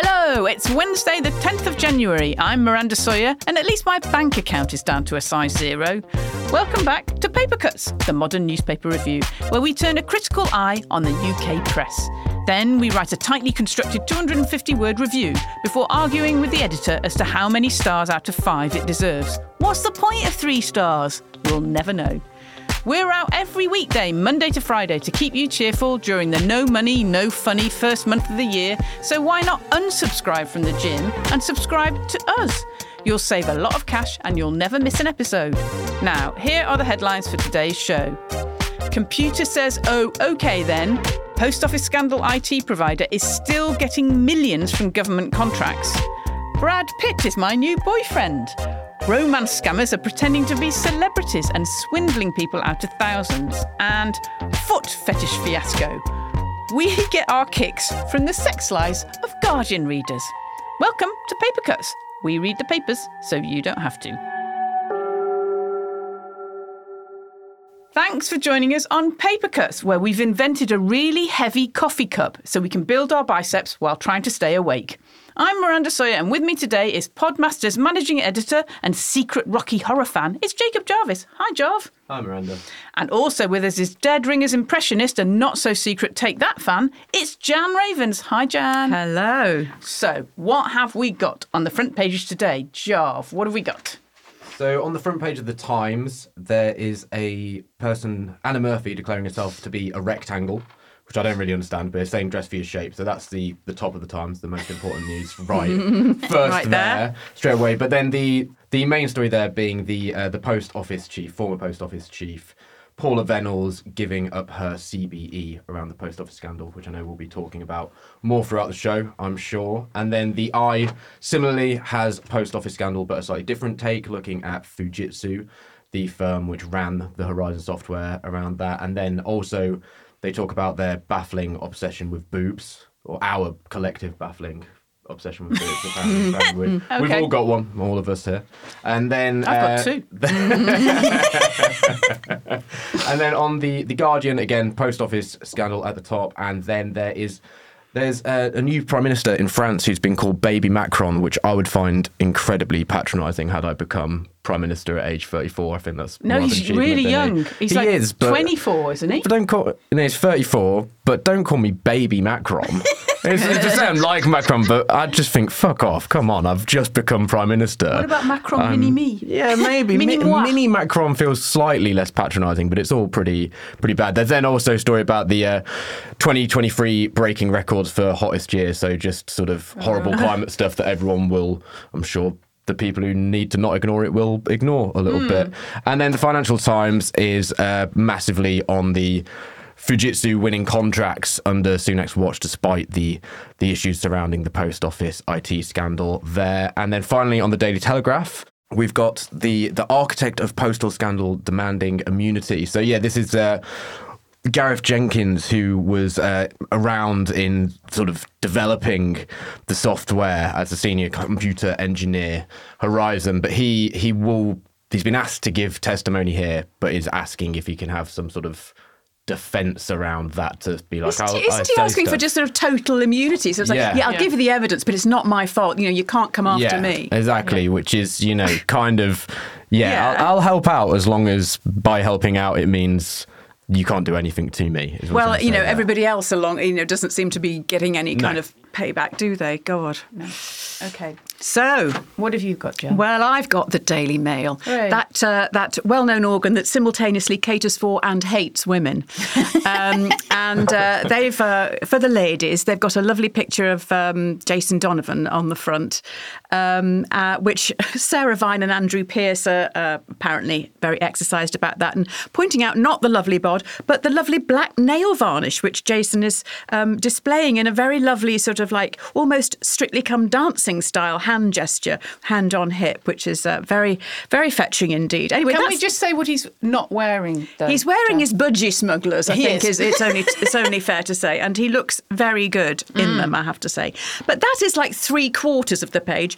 Hello, it's Wednesday, the 10th of January. I'm Miranda Sawyer, and at least my bank account is down to a size zero. Welcome back to Paper Cuts, the modern newspaper review, where we turn a critical eye on the UK press. Then we write a tightly constructed 250 word review before arguing with the editor as to how many stars out of five it deserves. What's the point of three stars? We'll never know. We're out every weekday, Monday to Friday, to keep you cheerful during the no money, no funny first month of the year. So why not unsubscribe from the gym and subscribe to us? You'll save a lot of cash and you'll never miss an episode. Now, here are the headlines for today's show. Computer says, oh, okay then. Post office scandal IT provider is still getting millions from government contracts. Brad Pitt is my new boyfriend. Romance scammers are pretending to be celebrities and swindling people out of thousands. And foot fetish fiasco. We get our kicks from the sex lies of Guardian readers. Welcome to Paper Cuts. We read the papers so you don't have to. Thanks for joining us on Paper Cuts, where we've invented a really heavy coffee cup so we can build our biceps while trying to stay awake. I'm Miranda Sawyer, and with me today is Podmaster's managing editor and secret Rocky Horror fan. It's Jacob Jarvis. Hi, Jarv. Hi, Miranda. And also with us is Dead Ringers impressionist and not so secret Take That fan. It's Jan Ravens. Hi, Jan. Hello. So, what have we got on the front pages today? Jarv, what have we got? So, on the front page of the Times, there is a person, Anna Murphy, declaring herself to be a rectangle, which I don't really understand, but it's saying dress for your shape. So, that's the, the top of the Times, the most important news, right? First Right there, there. straight away. But then the the main story there being the uh, the post office chief, former post office chief, Paula Vennells giving up her CBE around the post office scandal, which I know we'll be talking about more throughout the show, I'm sure. And then the Eye similarly has post office scandal, but a slightly different take, looking at Fujitsu, the firm which ran the Horizon software around that. And then also they talk about their baffling obsession with boobs, or our collective baffling obsession with boobs. apparently, apparently we- We've all got one, all of us here. And then I've got uh, two. and then on the the Guardian again, post office scandal at the top, and then there is there's a, a new prime minister in France who's been called Baby Macron, which I would find incredibly patronising had I become prime minister at age 34. I think that's No, he's really young. he- He's he like is, but, 24, isn't he? But don't call you know, he's 34, but don't call me Baby Macron. it's, it doesn't sound like Macron, but I just think, fuck off, come on, I've just become prime minister. What about Macron Um, mini me? Yeah, maybe. Mini Mi- Mini Macron feels slightly less patronising, but it's all pretty pretty bad. There's then also a story about the uh, 2023 breaking records for hottest year, so just sort of horrible climate stuff that everyone will, I'm sure. The people who need to not ignore it will ignore a little bit. And then the Financial Times is uh, massively on the Fujitsu winning contracts under Sunak's watch, despite the the issues surrounding the post office IT scandal there. And then finally, on the Daily Telegraph, we've got the the architect of postal scandal demanding immunity. So yeah, this is. Uh, Gareth Jenkins, who was uh, around in sort of developing the software as a senior computer engineer, Horizon, but he he will he's been asked to give testimony here, but is asking if he can have some sort of defense around that to be like, Isn't, oh, I'll- isn't he asking for just sort of total immunity? So it's like, Yeah. yeah, I'll Yeah. give you the evidence, but it's not my fault. You know, you can't come after yeah, me. Exactly, which is, you know, kind of, yeah. I'll, I'll help out as long as by helping out it means you can't do anything to me. Well, you know, there. everybody else along, you know, doesn't seem to be getting any kind No. of payback, do they? God. Okay. So, What have you got, Jan? well, I've got the Daily Mail, Hooray. that uh, that well-known organ that simultaneously caters for and hates women. um, and uh, they've uh, for the ladies, they've got a lovely picture of um, Jason Donovan on the front, um, uh, which Sarah Vine and Andrew Pierce are uh, apparently very exercised about that, and pointing out not the lovely bod, but the lovely black nail varnish which Jason is um, displaying in a very lovely sort of like almost strictly come dancing style hand gesture, hand on hip, which is uh, very, very fetching indeed. Anyway, Can we just say what he's not wearing? Though, He's wearing Jan? his budgie smugglers. I He think is. is it's only it's only fair to say, and he looks very good in them. I have to say, but that is like three quarters of the page.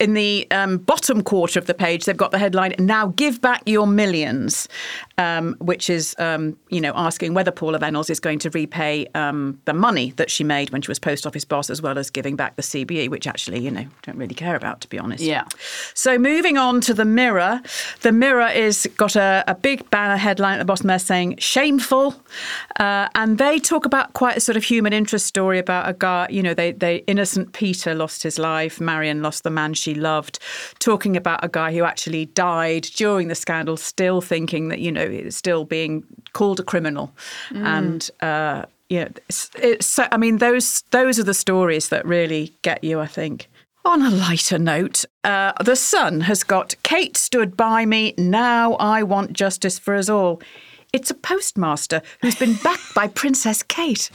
in the um, bottom quarter of the page, they've got the headline "Now give back your millions, um, which is um, you know asking whether Paula Vennells is going to repay um, the money that she made when she was post office boss, as well as giving back the CBE, which actually you know don't really care about, to be honest. Yeah. So moving on to the Mirror, the Mirror is got a, a big banner headline at the bottom there saying "shameful," uh, and they talk about quite a sort of human interest story about a guy. You know, they, they innocent Peter lost his life, Marion lost the man she loved, talking about a guy who actually died during the scandal, still thinking that you know still being called a criminal, and. Uh, yeah, it's, it's so, I mean, those those are the stories that really get you. I think. On a lighter note, uh, the Sun has got Kate stood by me. Now I want justice for us all. It's a postmaster who's been backed by Princess Kate.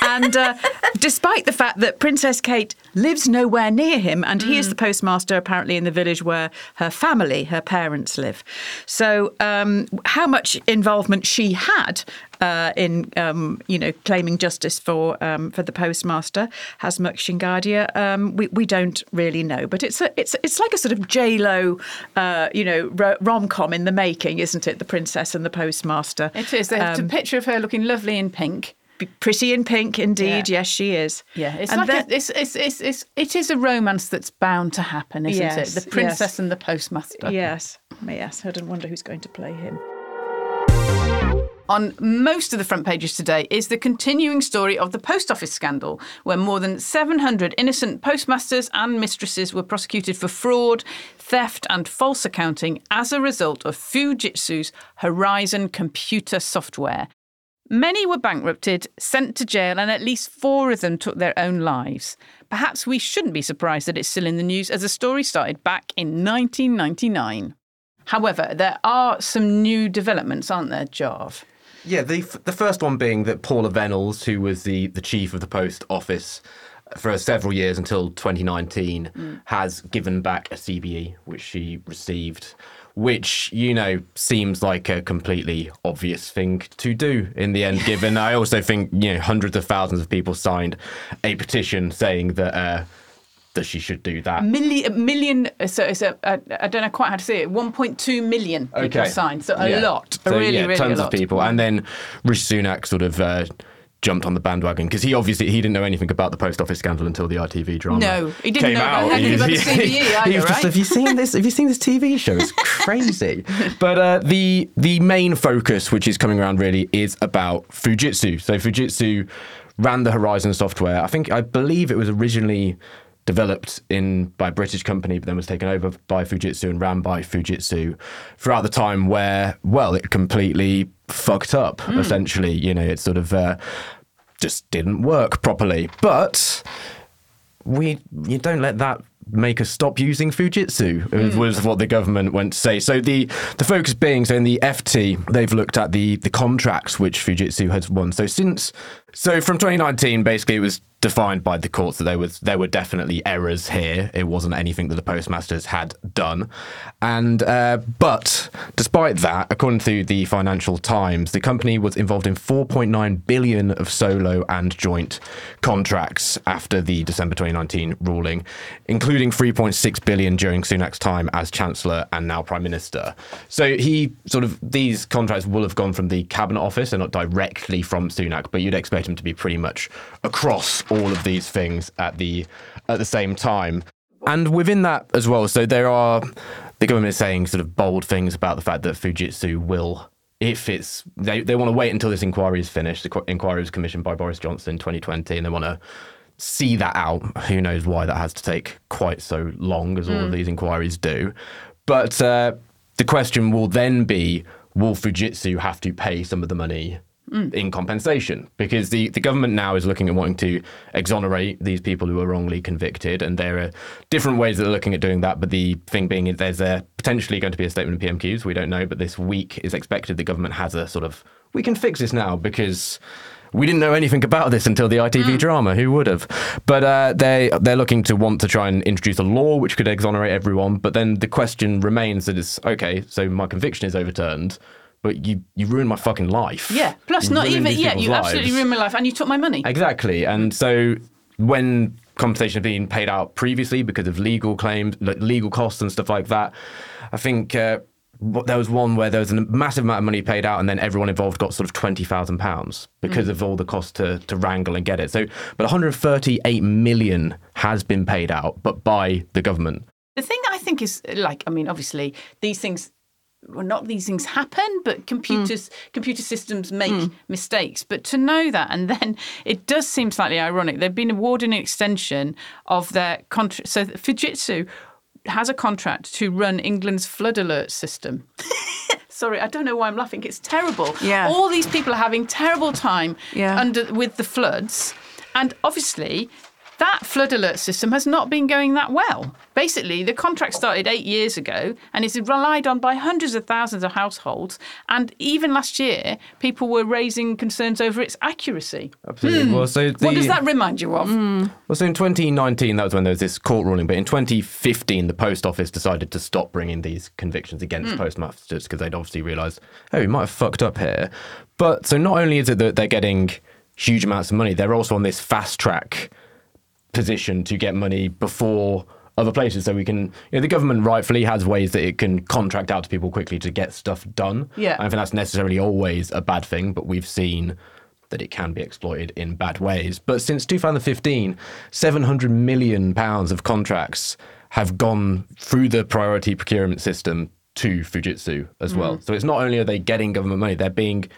And uh, despite the fact that Princess Kate lives nowhere near him, and he is the postmaster apparently in the village where her family, her parents live. So, um, how much involvement she had uh, in, um, you know, claiming justice for um, for the postmaster, Hasmukh Shingadia, um, we, we don't really know. But it's a, it's it's like a sort of J Lo, uh, you know, rom com in the making, isn't it? The princess and the postmaster. It is. There's Um, a picture of her looking lovely in pink. Pretty in pink, indeed. Yeah. Yes, she is. Yeah, it's And like then- a, it's, it's, it's, it's, it is a romance that's bound to happen, isn't Yes, it? The princess yes. and the postmaster. Yes, yes. I don't wonder who's going to play him. On most of the front pages today is the continuing story of the post office scandal, where more than 700 innocent postmasters and mistresses were prosecuted for fraud, theft, and false accounting as a result of Fujitsu's Horizon computer software. Many were bankrupted, sent to jail, and at least four of them took their own lives. Perhaps we shouldn't be surprised that it's still in the news, as the story started back in 1999. However, there are some new developments, aren't there, Jarv? Yeah, the f- the first one being that Paula Vennells, who was the, the chief of the post office for several years until 2019, has given back a CBE which she received, which you know seems like a completely obvious thing to do in the end. Given I also think you know hundreds of thousands of people signed a petition saying that. Uh, that she should do that. Million, million so it's a, a, I don't know quite how to say it, 1.2 million people signed. So a Yeah. lot. A So, really, yeah, really tons of people. And then Rishi Sunak sort of uh, jumped on the bandwagon because he obviously he didn't know anything about the post office scandal until the ITV drama. No, he didn't know out. anything He- about the he- CBE he either, was just. Have you seen this? Have you seen this TV show? It's crazy. but uh, the the main focus, which is coming around, really is about Fujitsu. So Fujitsu ran the Horizon software. I think I believe it was originally developed in by a British company, but then was taken over by Fujitsu and ran by Fujitsu throughout the time where, well, it completely fucked up. Essentially, you know, it sort of uh, just didn't work properly. But we you don't let that make us stop using Fujitsu Hmm. was what the government went to say. So the the focus being so in the FT they've looked at the the contracts which Fujitsu has won. So since so from 2019 basically it was defined by the courts that there was there were definitely errors here. It wasn't anything that the postmasters had done, and uh, but despite that, according to the Financial Times, the company was involved in 4.9 billion of solo and joint contracts after the December 2019 ruling, including 3.6 billion during Sunak's time as Chancellor and now Prime Minister. So he sort of these contracts will have gone from the Cabinet Office and not directly from Sunak, but you'd expect him to be pretty much across all of these things at the at the same time. And within that as well, so there are the government is saying sort of bold things about the fact that Fujitsu will, if it's they, they want to wait until this inquiry is finished. The inquiry was commissioned by Boris Johnson in 2020, and they want to see that out. Who knows why that has to take quite so long, as all of these inquiries do. But uh, the question will then be: Will Fujitsu have to pay some of the money? In compensation because the, the government now is looking at wanting to exonerate these people who are wrongly convicted and there are different ways that they're looking at doing that but the thing being is there's a potentially going to be a statement of PMQs we don't know but this week is expected the government has a sort of we can fix this now because we didn't know anything about this until the ITV drama. Who would have? But uh, they they're looking to want to try and introduce a law which could exonerate everyone. But then the question remains that it's okay. So my conviction is overturned, but you you ruined my fucking life. Yeah. Plus, You not even. Yeah, you absolutely lives. ruined my life, and you took my money. Exactly. And so when compensation being paid out previously because of legal claims, like legal costs and stuff like that. I think uh, there was one where there was a massive amount of money paid out, and then everyone involved got sort of twenty thousand pounds because of all the cost to to wrangle and get it. So, but one hundred thirty eight million has been paid out, but by the government. The thing I think is like, I mean, obviously these things. Well, not these things happen, but computers, mm. computer systems make mm. mistakes. But to know that, and then it does seem slightly ironic. They've been awarded an extension of their contract. So Fujitsu has a contract to run England's flood alert system. Sorry, I don't know why I'm laughing. It's terrible. Yeah. All these people are having terrible time Yeah. under with the floods, and obviously. That flood alert system has not been going that well. Basically, the contract started eight years ago and is relied on by hundreds of thousands of households. And even last year, people were raising concerns over its accuracy. Absolutely. Well, so the, What does that remind you of? Hmm. Well, so in 2019, that was when there was this court ruling. But in 2015, the post office decided to stop bringing these convictions against postmasters because they'd obviously realised, oh, we might have fucked up here. But so not only is it that they're getting huge amounts of money, they're also on this fast track position to get money before other places. So we can, you know, the government rightfully has ways that it can contract out to people quickly to get stuff done. Yeah. I don't think that's necessarily always a bad thing, but we've seen that it can be exploited in bad ways. But since 2015, 700 million pounds of contracts have gone through the priority procurement system to Fujitsu as well. Mm. So it's not only are they getting government money, they're being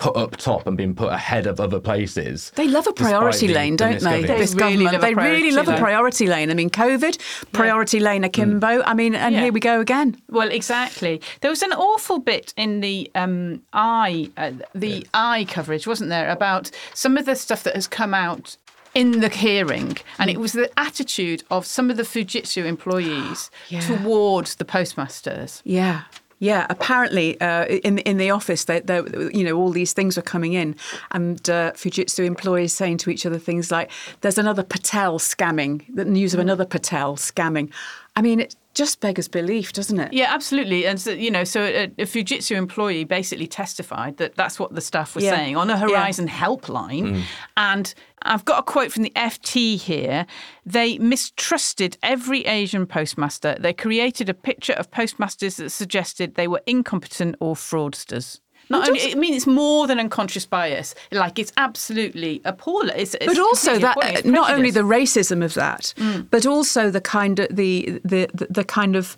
put up top and being put ahead of other places. They love a priority the- lane, don't they? They This really government. Love they really priority love a priority lane. I mean, COVID, priority lane akimbo. I mean, and Yeah. here we go again. Well, exactly. There was an awful bit in the um, eye, uh, the eye coverage, wasn't there, about some of the stuff that has come out in the hearing, and it was the attitude of some of the Fujitsu employees Yeah. towards the postmasters. Yeah. Yeah, apparently uh, in in the office, they, they, you know, all these things were coming in, and uh, Fujitsu employees saying to each other things like, "There's another Patel scamming." The news of another Patel scamming. I mean, it just beggars belief, doesn't it? Yeah, absolutely. And so, you know, so a, a Fujitsu employee basically testified that that's what the staff were Yeah. saying on a Horizon helpline. And I've got a quote from the FT here. They mistrusted every Asian postmaster. They created a picture of postmasters that suggested they were incompetent or fraudsters. Not only, I mean, it's more than unconscious bias. Like, it's absolutely appalling. It's, it's but also that. Uh, it's not only the racism of that, mm. but also the kind of the the the, the kind of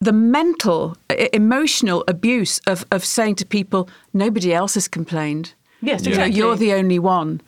the mental emotional abuse of of saying to people nobody else has complained. Yes, You know, you're the only one.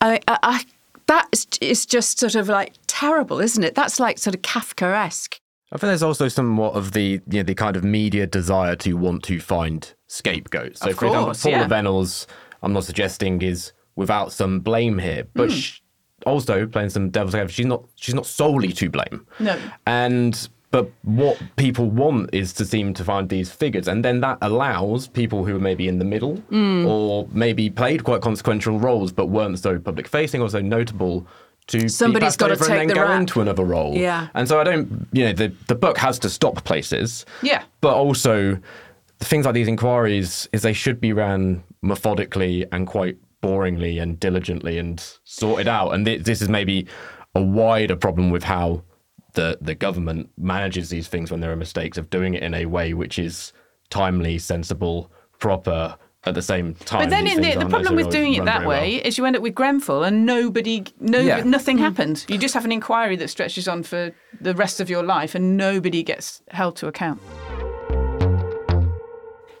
I, I, I that is, is just sort of like terrible, isn't it? That's like sort of Kafkaesque. I think there's also somewhat of the you know, the kind of media desire to want to find scapegoats. So, Of for example, course, Paula yeah. Vennells, I'm not suggesting is without some blame here, but hmm. sh also playing some devil's advocate, she's not she's not solely to blame. No. And but what people want is to seem to find these figures, and then that allows people who are maybe in the middle Hmm. or maybe played quite consequential roles but weren't so public facing or so notable. To be Somebody's gotta over take and then the go rap. into another role. Yeah. And so I don't, you know, the, the book has to stop places. Yeah. But also, the things like these inquiries is they should be ran methodically and quite boringly and diligently and sorted out. And thi- this is maybe a wider problem with how the the government manages these things when there are mistakes of doing it in a way which is timely, sensible, proper. At the same time, But then in the, the problem with doing it that very well. way is you end up with Grenfell and nobody, no, Yeah. nothing hmm. happened. You just have an inquiry that stretches on for the rest of your life and nobody gets held to account.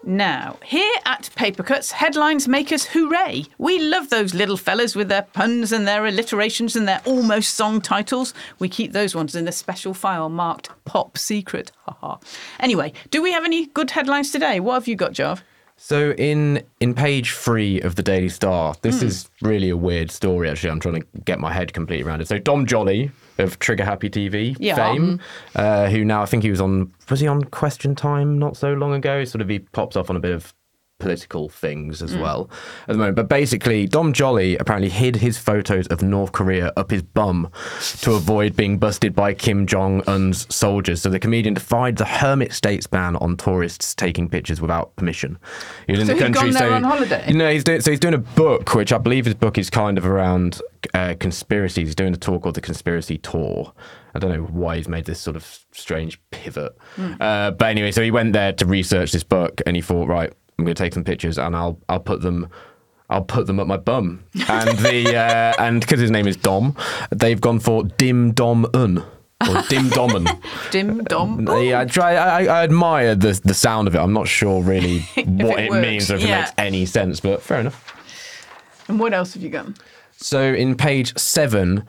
Now, here at Papercuts, headlines make us hooray. We love those little fellas with their puns and their alliterations and their almost song titles. We keep those ones in a special file marked Pop Secret. Haha. anyway, do we have any good headlines today? What have you got, Jarv? So in in page three of the Daily Star, this Hmm. is really a weird story. Actually, I'm trying to get my head completely around it. So Dom Jolly of Trigger Happy TV Yeah. fame, uh, who now I think he was on was he on Question Time not so long ago. Sort of he pops up on a bit of political things as well at the moment. But basically, Dom Jolly apparently hid his photos of North Korea up his bum to avoid being busted by Kim Jong Un's soldiers. So the comedian defied the hermit state's ban on tourists taking pictures without permission. He was in So the he'd country, so on holiday? no, he's doing so he's doing a book, which I believe his book is kind of around uh, conspiracies. He's doing a tour called the Conspiracy Tour. I don't know why he's made this sort of strange pivot, uh, but anyway, so he went there to research this book, and he thought, right, I'm going to take some pictures, and I'll I'll put them. I'll put them up my bum, and the uh, and because his name is Dom, they've gone for Dim Dom Un or Dim Domen. Dim dom. Yeah, I try. I, I admire the the sound of it. I'm not sure really what it it, works, means or if yeah. it makes any sense, but fair enough. And what else have you got? So in page seven,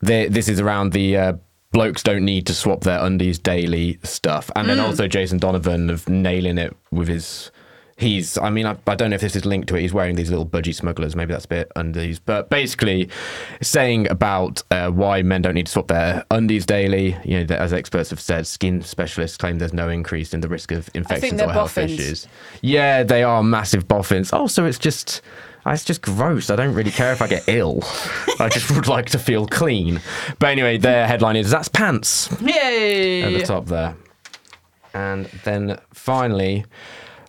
there, this is around the uh, blokes don't need to swap their undies daily stuff, and then also Jason Donovan of nailing it with his. He's, I mean, I, I don't know if this is linked to it. He's wearing these little budgie smugglers. Maybe that's a bit undies. But basically, saying about uh, why men don't need to swap their undies daily. You know, that, as experts have said, skin specialists claim there's no increase in the risk of infections or health boffins. issues. Yeah, they are massive boffins. Oh, so it's just. It's just gross. I don't really care if I get ill. I just would like to feel clean. But anyway, their headline is That's Pants Yay! at the top there. And then finally,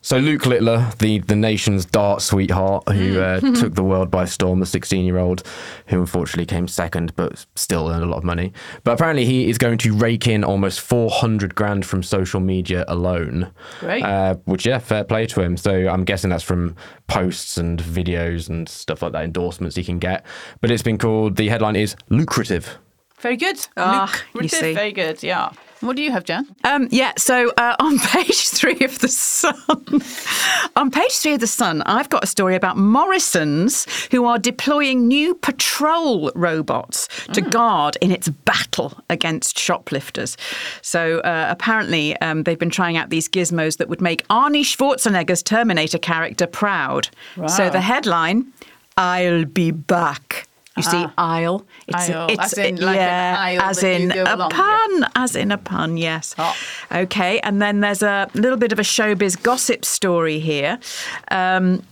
so Luke Littler, the, the nation's dart sweetheart, who uh, took the world by storm, the 16 year old, who unfortunately came second, but still earned a lot of money. But apparently, he is going to rake in almost 400 grand from social media alone. Great. Uh, which, yeah, fair play to him. So I'm guessing that's from posts and videos and stuff like that, endorsements he can get. But it's been called, the headline is Lucrative. Very good. Ah, Luke, you see. Very good, yeah. What do you have, Jan? Um, yeah, so uh, on page three of The Sun, on page three of The Sun, I've got a story about Morrison's who are deploying new patrol robots to guard in its battle against shoplifters. So uh, apparently, um, they've been trying out these gizmos that would make Arnie Schwarzenegger's Terminator character proud. So the headline I'll be back. You see, I'll. It's, Aisle, as in like an yeah, aisle as in a along, yeah. pun, as in a pun, yes. Oh. Okay, and then there's a little bit of a showbiz gossip story here. Um,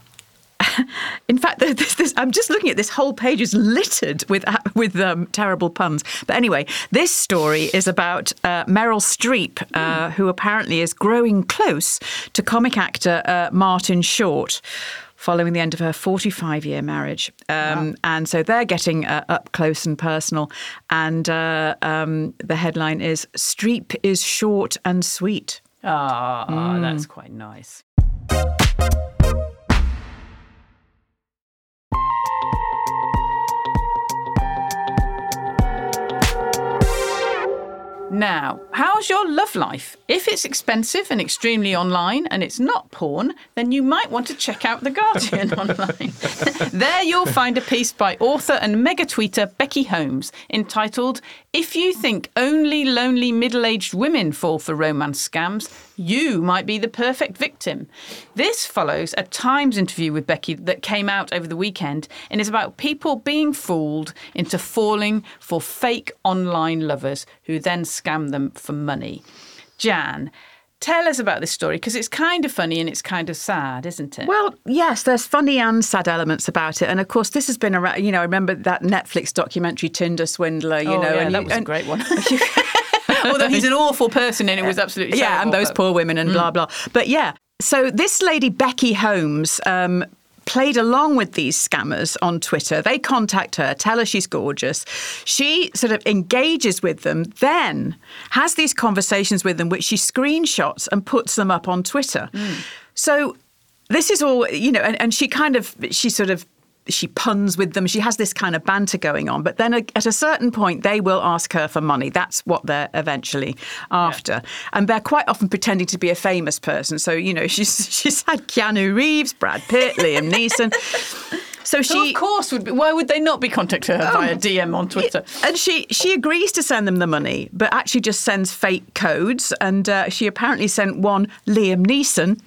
in fact, this, this, I'm just looking at this whole page is littered with with um, terrible puns. But anyway, this story is about uh, Meryl Streep, uh, who apparently is growing close to comic actor uh, Martin Short. Following the end of her 45 year marriage. Um, And so they're getting uh, up close and personal. And uh, um, the headline is Streep is short and sweet. Ah, that's quite nice. Now, how's your love life? If it's expensive and extremely online and it's not porn, then you might want to check out The Guardian online. there you'll find a piece by author and mega tweeter Becky Holmes entitled If You Think Only Lonely Middle Aged Women Fall for Romance Scams, You Might Be the Perfect Victim. This follows a Times interview with Becky that came out over the weekend and is about people being fooled into falling for fake online lovers who then scam them for money. Jan, tell us about this story because it's kind of funny and it's kind of sad, isn't it? Well, yes, there's funny and sad elements about it, and of course, this has been around. You know, I remember that Netflix documentary Tinder Swindler. You oh, know, yeah, and that you- was a great one. Although he's an awful person and it was absolutely yeah, and those but- poor women and blah blah. But yeah, so this lady Becky Holmes. Um, Played along with these scammers on Twitter. They contact her, tell her she's gorgeous. She sort of engages with them, then has these conversations with them, which she screenshots and puts them up on Twitter. Mm. So this is all, you know, and, and she kind of, she sort of, she puns with them. She has this kind of banter going on. But then at a certain point, they will ask her for money. That's what they're eventually after. And they're quite often pretending to be a famous person. So, you know, she's, she's had Keanu Reeves, Brad Pitt, Liam Neeson. So she. of course would be. Why would they not be contacting her via DM on Twitter? And she she agrees to send them the money, but actually just sends fake codes. And uh, she apparently sent one Liam Neeson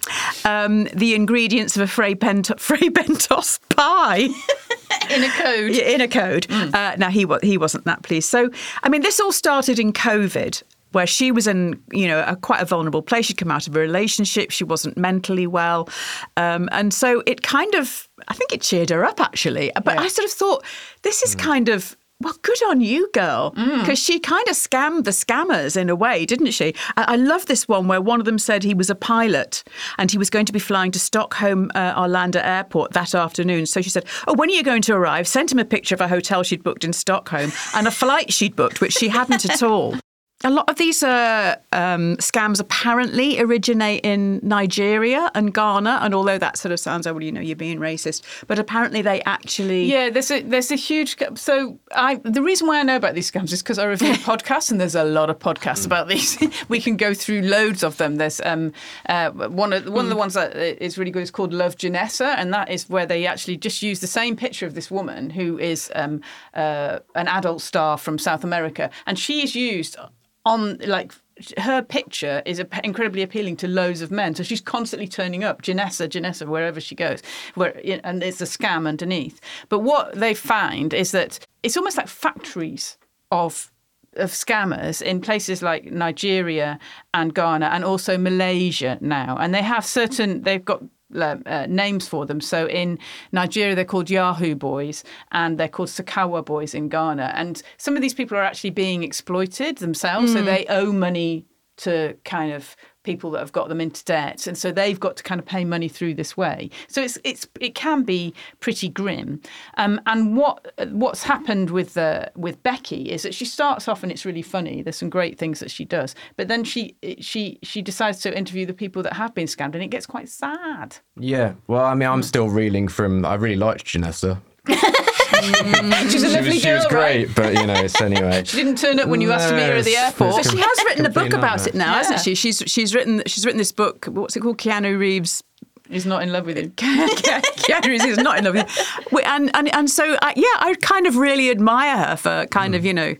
um, the ingredients of a Fray, Fray Bentos pie. In a code. In a code. Uh, now he wa- he wasn't that pleased. So I mean, this all started in COVID. Where she was in, you know, a, quite a vulnerable place. She'd come out of a relationship. She wasn't mentally well. Um, and so it kind of, I think it cheered her up actually. But Yeah. I sort of thought, this is kind of, well, good on you, girl. Because she kind of scammed the scammers in a way, didn't she? I, I love this one where one of them said he was a pilot and he was going to be flying to Stockholm uh, Arlanda Airport that afternoon. So she said, Oh, when are you going to arrive? Sent him a picture of a hotel she'd booked in Stockholm and a flight she'd booked, which she hadn't at all. A lot of these uh, um, scams apparently originate in Nigeria and Ghana, and although that sort of sounds, oh, well, you know, you're being racist, but apparently they actually Yeah, there's a there's a huge so I the reason why I know about these scams is because I review podcasts and there's a lot of podcasts about these. we can go through loads of them. There's um uh, one of one of the ones that is really good is called Love Janessa, and that is where they actually just use the same picture of this woman who is um uh, an adult star from South America, and she is used on like her picture is incredibly appealing to loads of men. So she's constantly turning up, Janessa, Janessa, wherever she goes, where and it's a scam underneath. But what they find is that it's almost like factories of of scammers in places like Nigeria and Ghana and also Malaysia now, and they have certain they've got uh, names for them. So in Nigeria, they're called Yahoo boys, and they're called Sakawa boys in Ghana. And some of these people are actually being exploited themselves, so they owe money to kind of people that have got them into debt, and so they've got to kind of pay money through this way. So it's it's it can be pretty grim. Um, and what what's happened with the with Becky is that she starts off and it's really funny. There's some great things that she does, but then she she she decides to interview the people that have been scammed, and it gets quite sad. Yeah. Well, I mean, I'm still reeling from. I really liked Janessa. Mm. She's a She lovely was, she girl, was right? great, but you know, it's anyway. She didn't turn up when you asked to meet her at the airport. it's- She has written a book about it now, Yeah. hasn't she? She's she's written she's written this book. What's it called? Keanu Reeves. He's not in love with you. Keanu Reeves is not in love with you. And, and, and so, I, yeah, I kind of really admire her for kind of, mm. you know,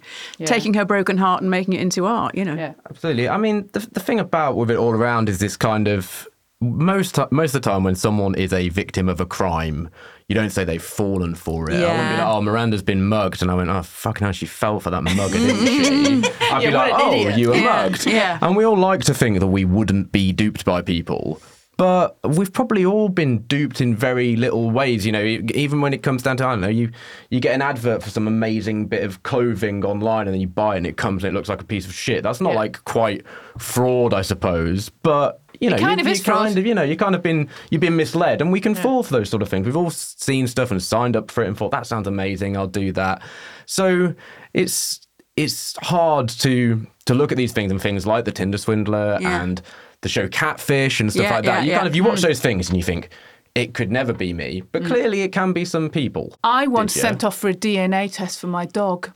taking her broken heart and making it into art, you know. Yeah. Absolutely. I mean, the, the thing about with it all around is this kind of most most of the time when someone is a victim of a crime, you don't say they've fallen for it. I wouldn't be like, oh, Miranda's been mugged, and I went, oh, fucking hell, she fell for that mugger, didn't she? I'd Yeah, be like, oh, idiot. you were Yeah, mugged. yeah. And we all like to think that we wouldn't be duped by people. But we've probably all been duped in very little ways. You know, even when it comes down to, I don't know, you, you get an advert for some amazing bit of clothing online and then you buy it and it comes and it looks like a piece of shit. That's not Yeah. like quite fraud, I suppose. But, you know, kind you, of you kind of, you know, you kind of been, you've been misled and we can fall for those sort of things. We've all seen stuff and signed up for it and thought, that sounds amazing, I'll do that. So it's, it's hard to to look at these things and things like the Tinder swindler Yeah. and the show Catfish and stuff Yeah, like that. yeah, you yeah. kind of you watch Mm. those things and you think it could never be me, but clearly it can be some people. I once sent off for a DNA test for my dog.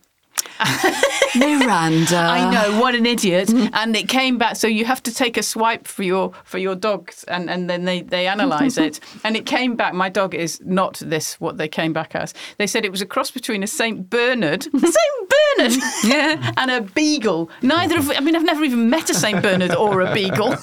Miranda. I know, what an idiot! And it came back. So you have to take a swipe for your for your dogs, and, and then they they analyse it. And it came back. My dog is not this. What they came back as. They said it was a cross between a Saint Bernard, Saint Bernard, yeah, and a beagle. Neither of. I mean, I've never even met a Saint Bernard or a beagle.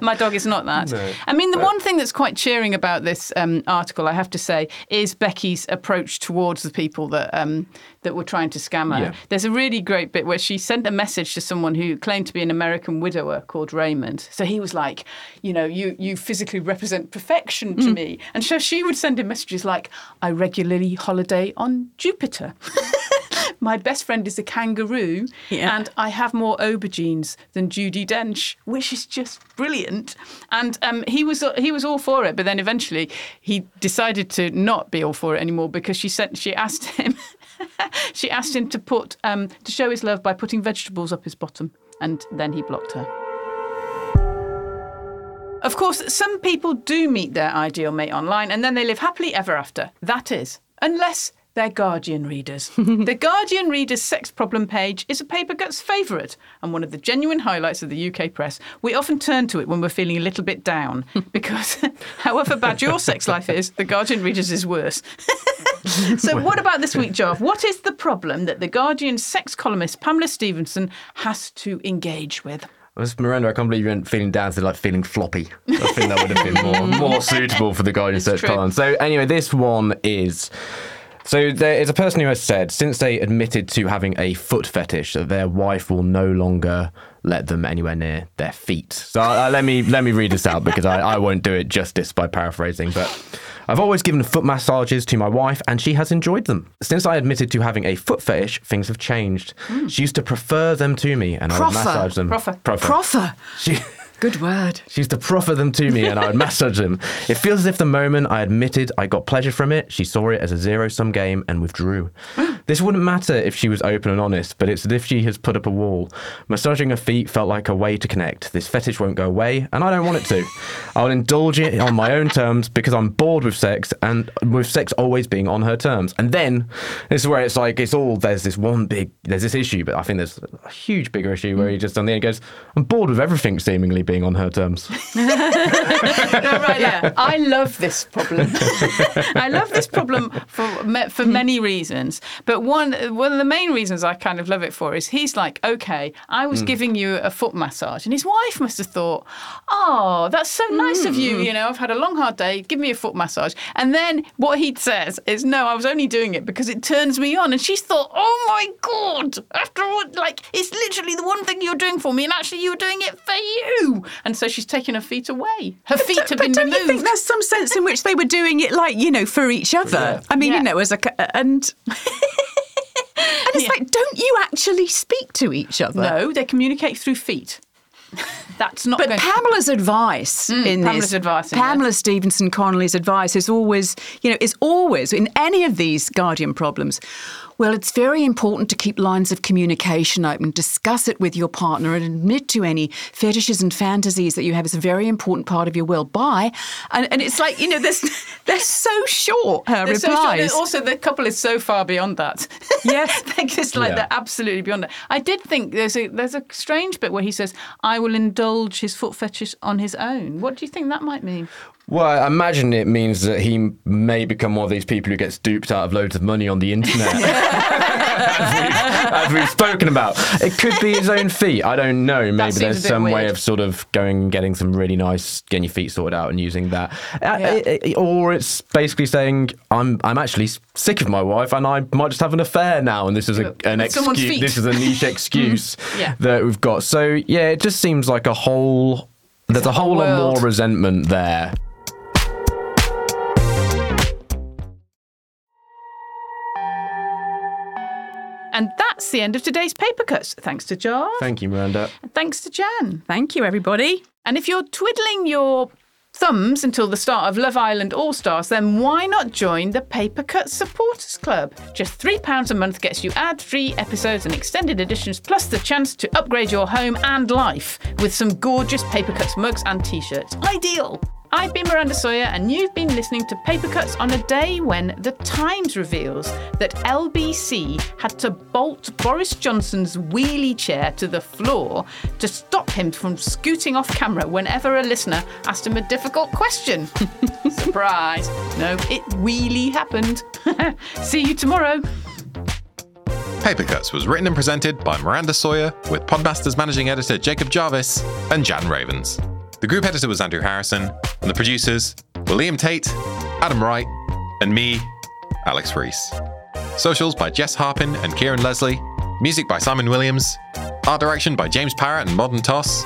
My dog is not that. I mean, the one thing that's quite cheering about this um, article, I have to say, is Becky's approach towards the people that um, that were trying to scam her. Yeah. There's a really great bit where she sent a message to someone who claimed to be an American widower called Raymond. So he was like, you know, you you physically represent perfection to me. And so she would send him messages like, I regularly holiday on Jupiter. My best friend is a kangaroo, Yeah. and I have more aubergines than Judi Dench, which is just brilliant. And um, he was he was all for it, but then eventually he decided to not be all for it anymore because she said she asked him she asked him to put um, to show his love by putting vegetables up his bottom, and then he blocked her. Of course, some people do meet their ideal mate online and then they live happily ever after. That is, unless they're Guardian readers. the Guardian Readers Sex Problem page is a Paper Cuts favourite and one of the genuine highlights of the UK press. We often turn to it when we're feeling a little bit down because, however bad your sex life is, the Guardian Readers is worse. so, what about this week, Jarv? What is the problem that the Guardian sex columnist Pamela Stephenson has to engage with? Well, Miranda, I can't believe you weren't feeling down to like feeling floppy. I think that would have been more more suitable for the Guardian Search true. column. So anyway, this one is So there is a person who has said since they admitted to having a foot fetish that their wife will no longer let them anywhere near their feet. So uh, let me let me read this out because I, I won't do it justice by paraphrasing, but I've always given foot massages to my wife and she has enjoyed them. Since I admitted to having a foot fetish, things have changed. She used to prefer them to me and I would massage them. Proffer. Proffer. Proffer. She, Good word. she used to proffer them to me and I would massage them. It feels as if the moment I admitted I got pleasure from it, she saw it as a zero sum game and withdrew. this wouldn't matter if she was open and honest, but it's as if she has put up a wall. Massaging her feet felt like a way to connect. This fetish won't go away and I don't want it to. I'll indulge it on my own terms because I'm bored with sex and with sex always being on her terms. And then this is where it's like it's all there's this one big there's this issue, but I think there's a huge bigger issue where mm. he just on the end goes, I'm bored with everything seemingly being on her terms. right, yeah. I love this problem. I love this problem for for hmm. many reasons, but one one of the main reasons I kind of love it for is he's like, okay, I was hmm. giving you a foot massage, and his wife must have thought, oh, that's so nice of you. Hmm. You know, I've had a long hard day. Give me a foot massage, and then what he says is, no, I was only doing it because it turns me on, and she's thought, oh my god, after all, like it's literally the one thing you're doing for me, and actually you were doing it for you, and so she's taken her feet away. Her feet have been don't removed. you think there's some sense in which they were doing it like you know for each other? I mean, Yeah. you know, as a c- and and it's Yeah. like, don't you actually speak to each other? No, they communicate through feet. That's not But going Pamela's advice mm, in Pamela's this, advice in Pamela Stephenson Connolly's advice is always, you know, is always in any of these guardian problems. Well, it's very important to keep lines of communication open, discuss it with your partner, and admit to any fetishes and fantasies that you have is a very important part of your will. Bye. And, and it's like, you know, there's, they're so short, her They're so short. replies. Also, the couple is so far beyond that. Yes. they're just like Yeah. they're absolutely beyond that. I did think there's a there's a strange bit where he says, "I will indulge his foot fetish on his own." What do you think that might mean? Well, I imagine it means that he may become one of these people who gets duped out of loads of money on the internet. as, we've, as we've spoken about. It could be his own feet. I don't know. Maybe there's some way of sort of going and getting some really nice, getting your feet sorted out and using that. Uh, Yeah. it- it- or it's basically saying, I'm I'm actually sick of my wife and I might just have an affair now. And this is a, an excuse. This is a niche excuse Yeah. that we've got. So, yeah, it just seems like a whole. There's a whole lot more resentment there. And that's the end of today's paper cuts. Thanks to Jar. Thank you, Miranda. Thanks to Jan. Thank you, everybody. And if you're twiddling your thumbs until the start of Love Island All Stars, then why not join the Paper Cut Supporters Club? Just £3 a month gets you ad free episodes and extended editions, plus the chance to upgrade your home and life with some gorgeous Paper Cuts mugs and t shirts. Ideal! I've been Miranda Sawyer, and you've been listening to Paper Cuts on a day when The Times reveals that LBC had to bolt Boris Johnson's wheelie chair to the floor to stop him from scooting off camera whenever a listener asked him a difficult question. Surprise! No, it really happened. See you tomorrow. Paper Cuts was written and presented by Miranda Sawyer, with Podmasters managing editor Jacob Jarvis and Jan Ravens. The group editor was Andrew Harrison, and the producers were Liam Tait, Adam Wright, and me, Alex Rees. Socials by Jess Harpin and Kieron Leslie. Music by Simon Williams. Art direction by James Parrett and Modern Toss.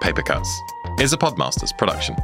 Paper Cuts is a Podmasters production.